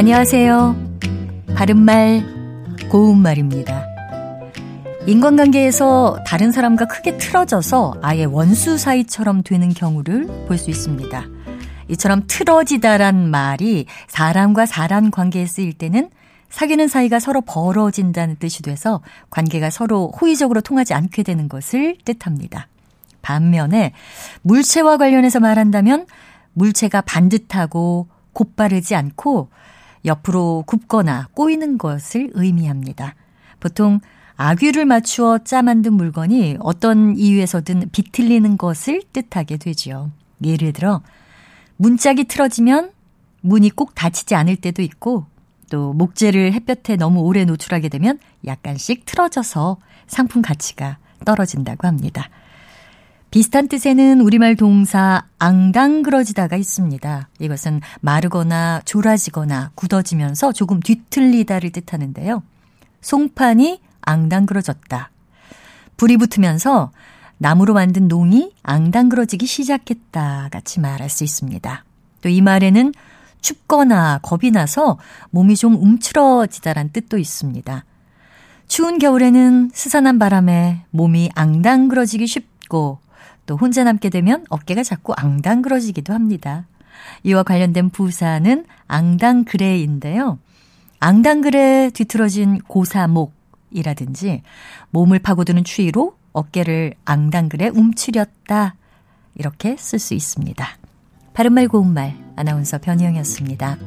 안녕하세요. 바른말, 고운말입니다. 인간관계에서 다른 사람과 크게 틀어져서 아예 원수 사이처럼 되는 경우를 볼 수 있습니다. 이처럼 틀어지다란 말이 사람과 사람 관계에 쓰일 때는 사귀는 사이가 서로 벌어진다는 뜻이 돼서 관계가 서로 호의적으로 통하지 않게 되는 것을 뜻합니다. 반면에 물체와 관련해서 말한다면 물체가 반듯하고 곧바르지 않고 옆으로 굽거나 꼬이는 것을 의미합니다. 보통 아귀를 맞추어 짜 만든 물건이 어떤 이유에서든 비틀리는 것을 뜻하게 되지요. 예를 들어 문짝이 틀어지면 문이 꼭 닫히지 않을 때도 있고 또 목재를 햇볕에 너무 오래 노출하게 되면 약간씩 틀어져서 상품 가치가 떨어진다고 합니다. 비슷한 뜻에는 우리말 동사 앙당그러지다가 있습니다. 이것은 마르거나 졸아지거나 굳어지면서 조금 뒤틀리다를 뜻하는데요. 송판이 앙당그러졌다. 불이 붙으면서 나무로 만든 농이 앙당그러지기 시작했다 같이 말할 수 있습니다. 또 이 말에는 춥거나 겁이 나서 몸이 좀 움츠러지다란 뜻도 있습니다. 추운 겨울에는 스산한 바람에 몸이 앙당그러지기 쉽고 또 혼자 남게 되면 어깨가 자꾸 앙당그러지기도 합니다. 이와 관련된 부사는 앙당그레인데요. 앙당그레 뒤틀어진 고사목이라든지 몸을 파고드는 추위로 어깨를 앙당그레 움츠렸다. 이렇게 쓸 수 있습니다. 바른말 고운말 아나운서 변희영이었습니다.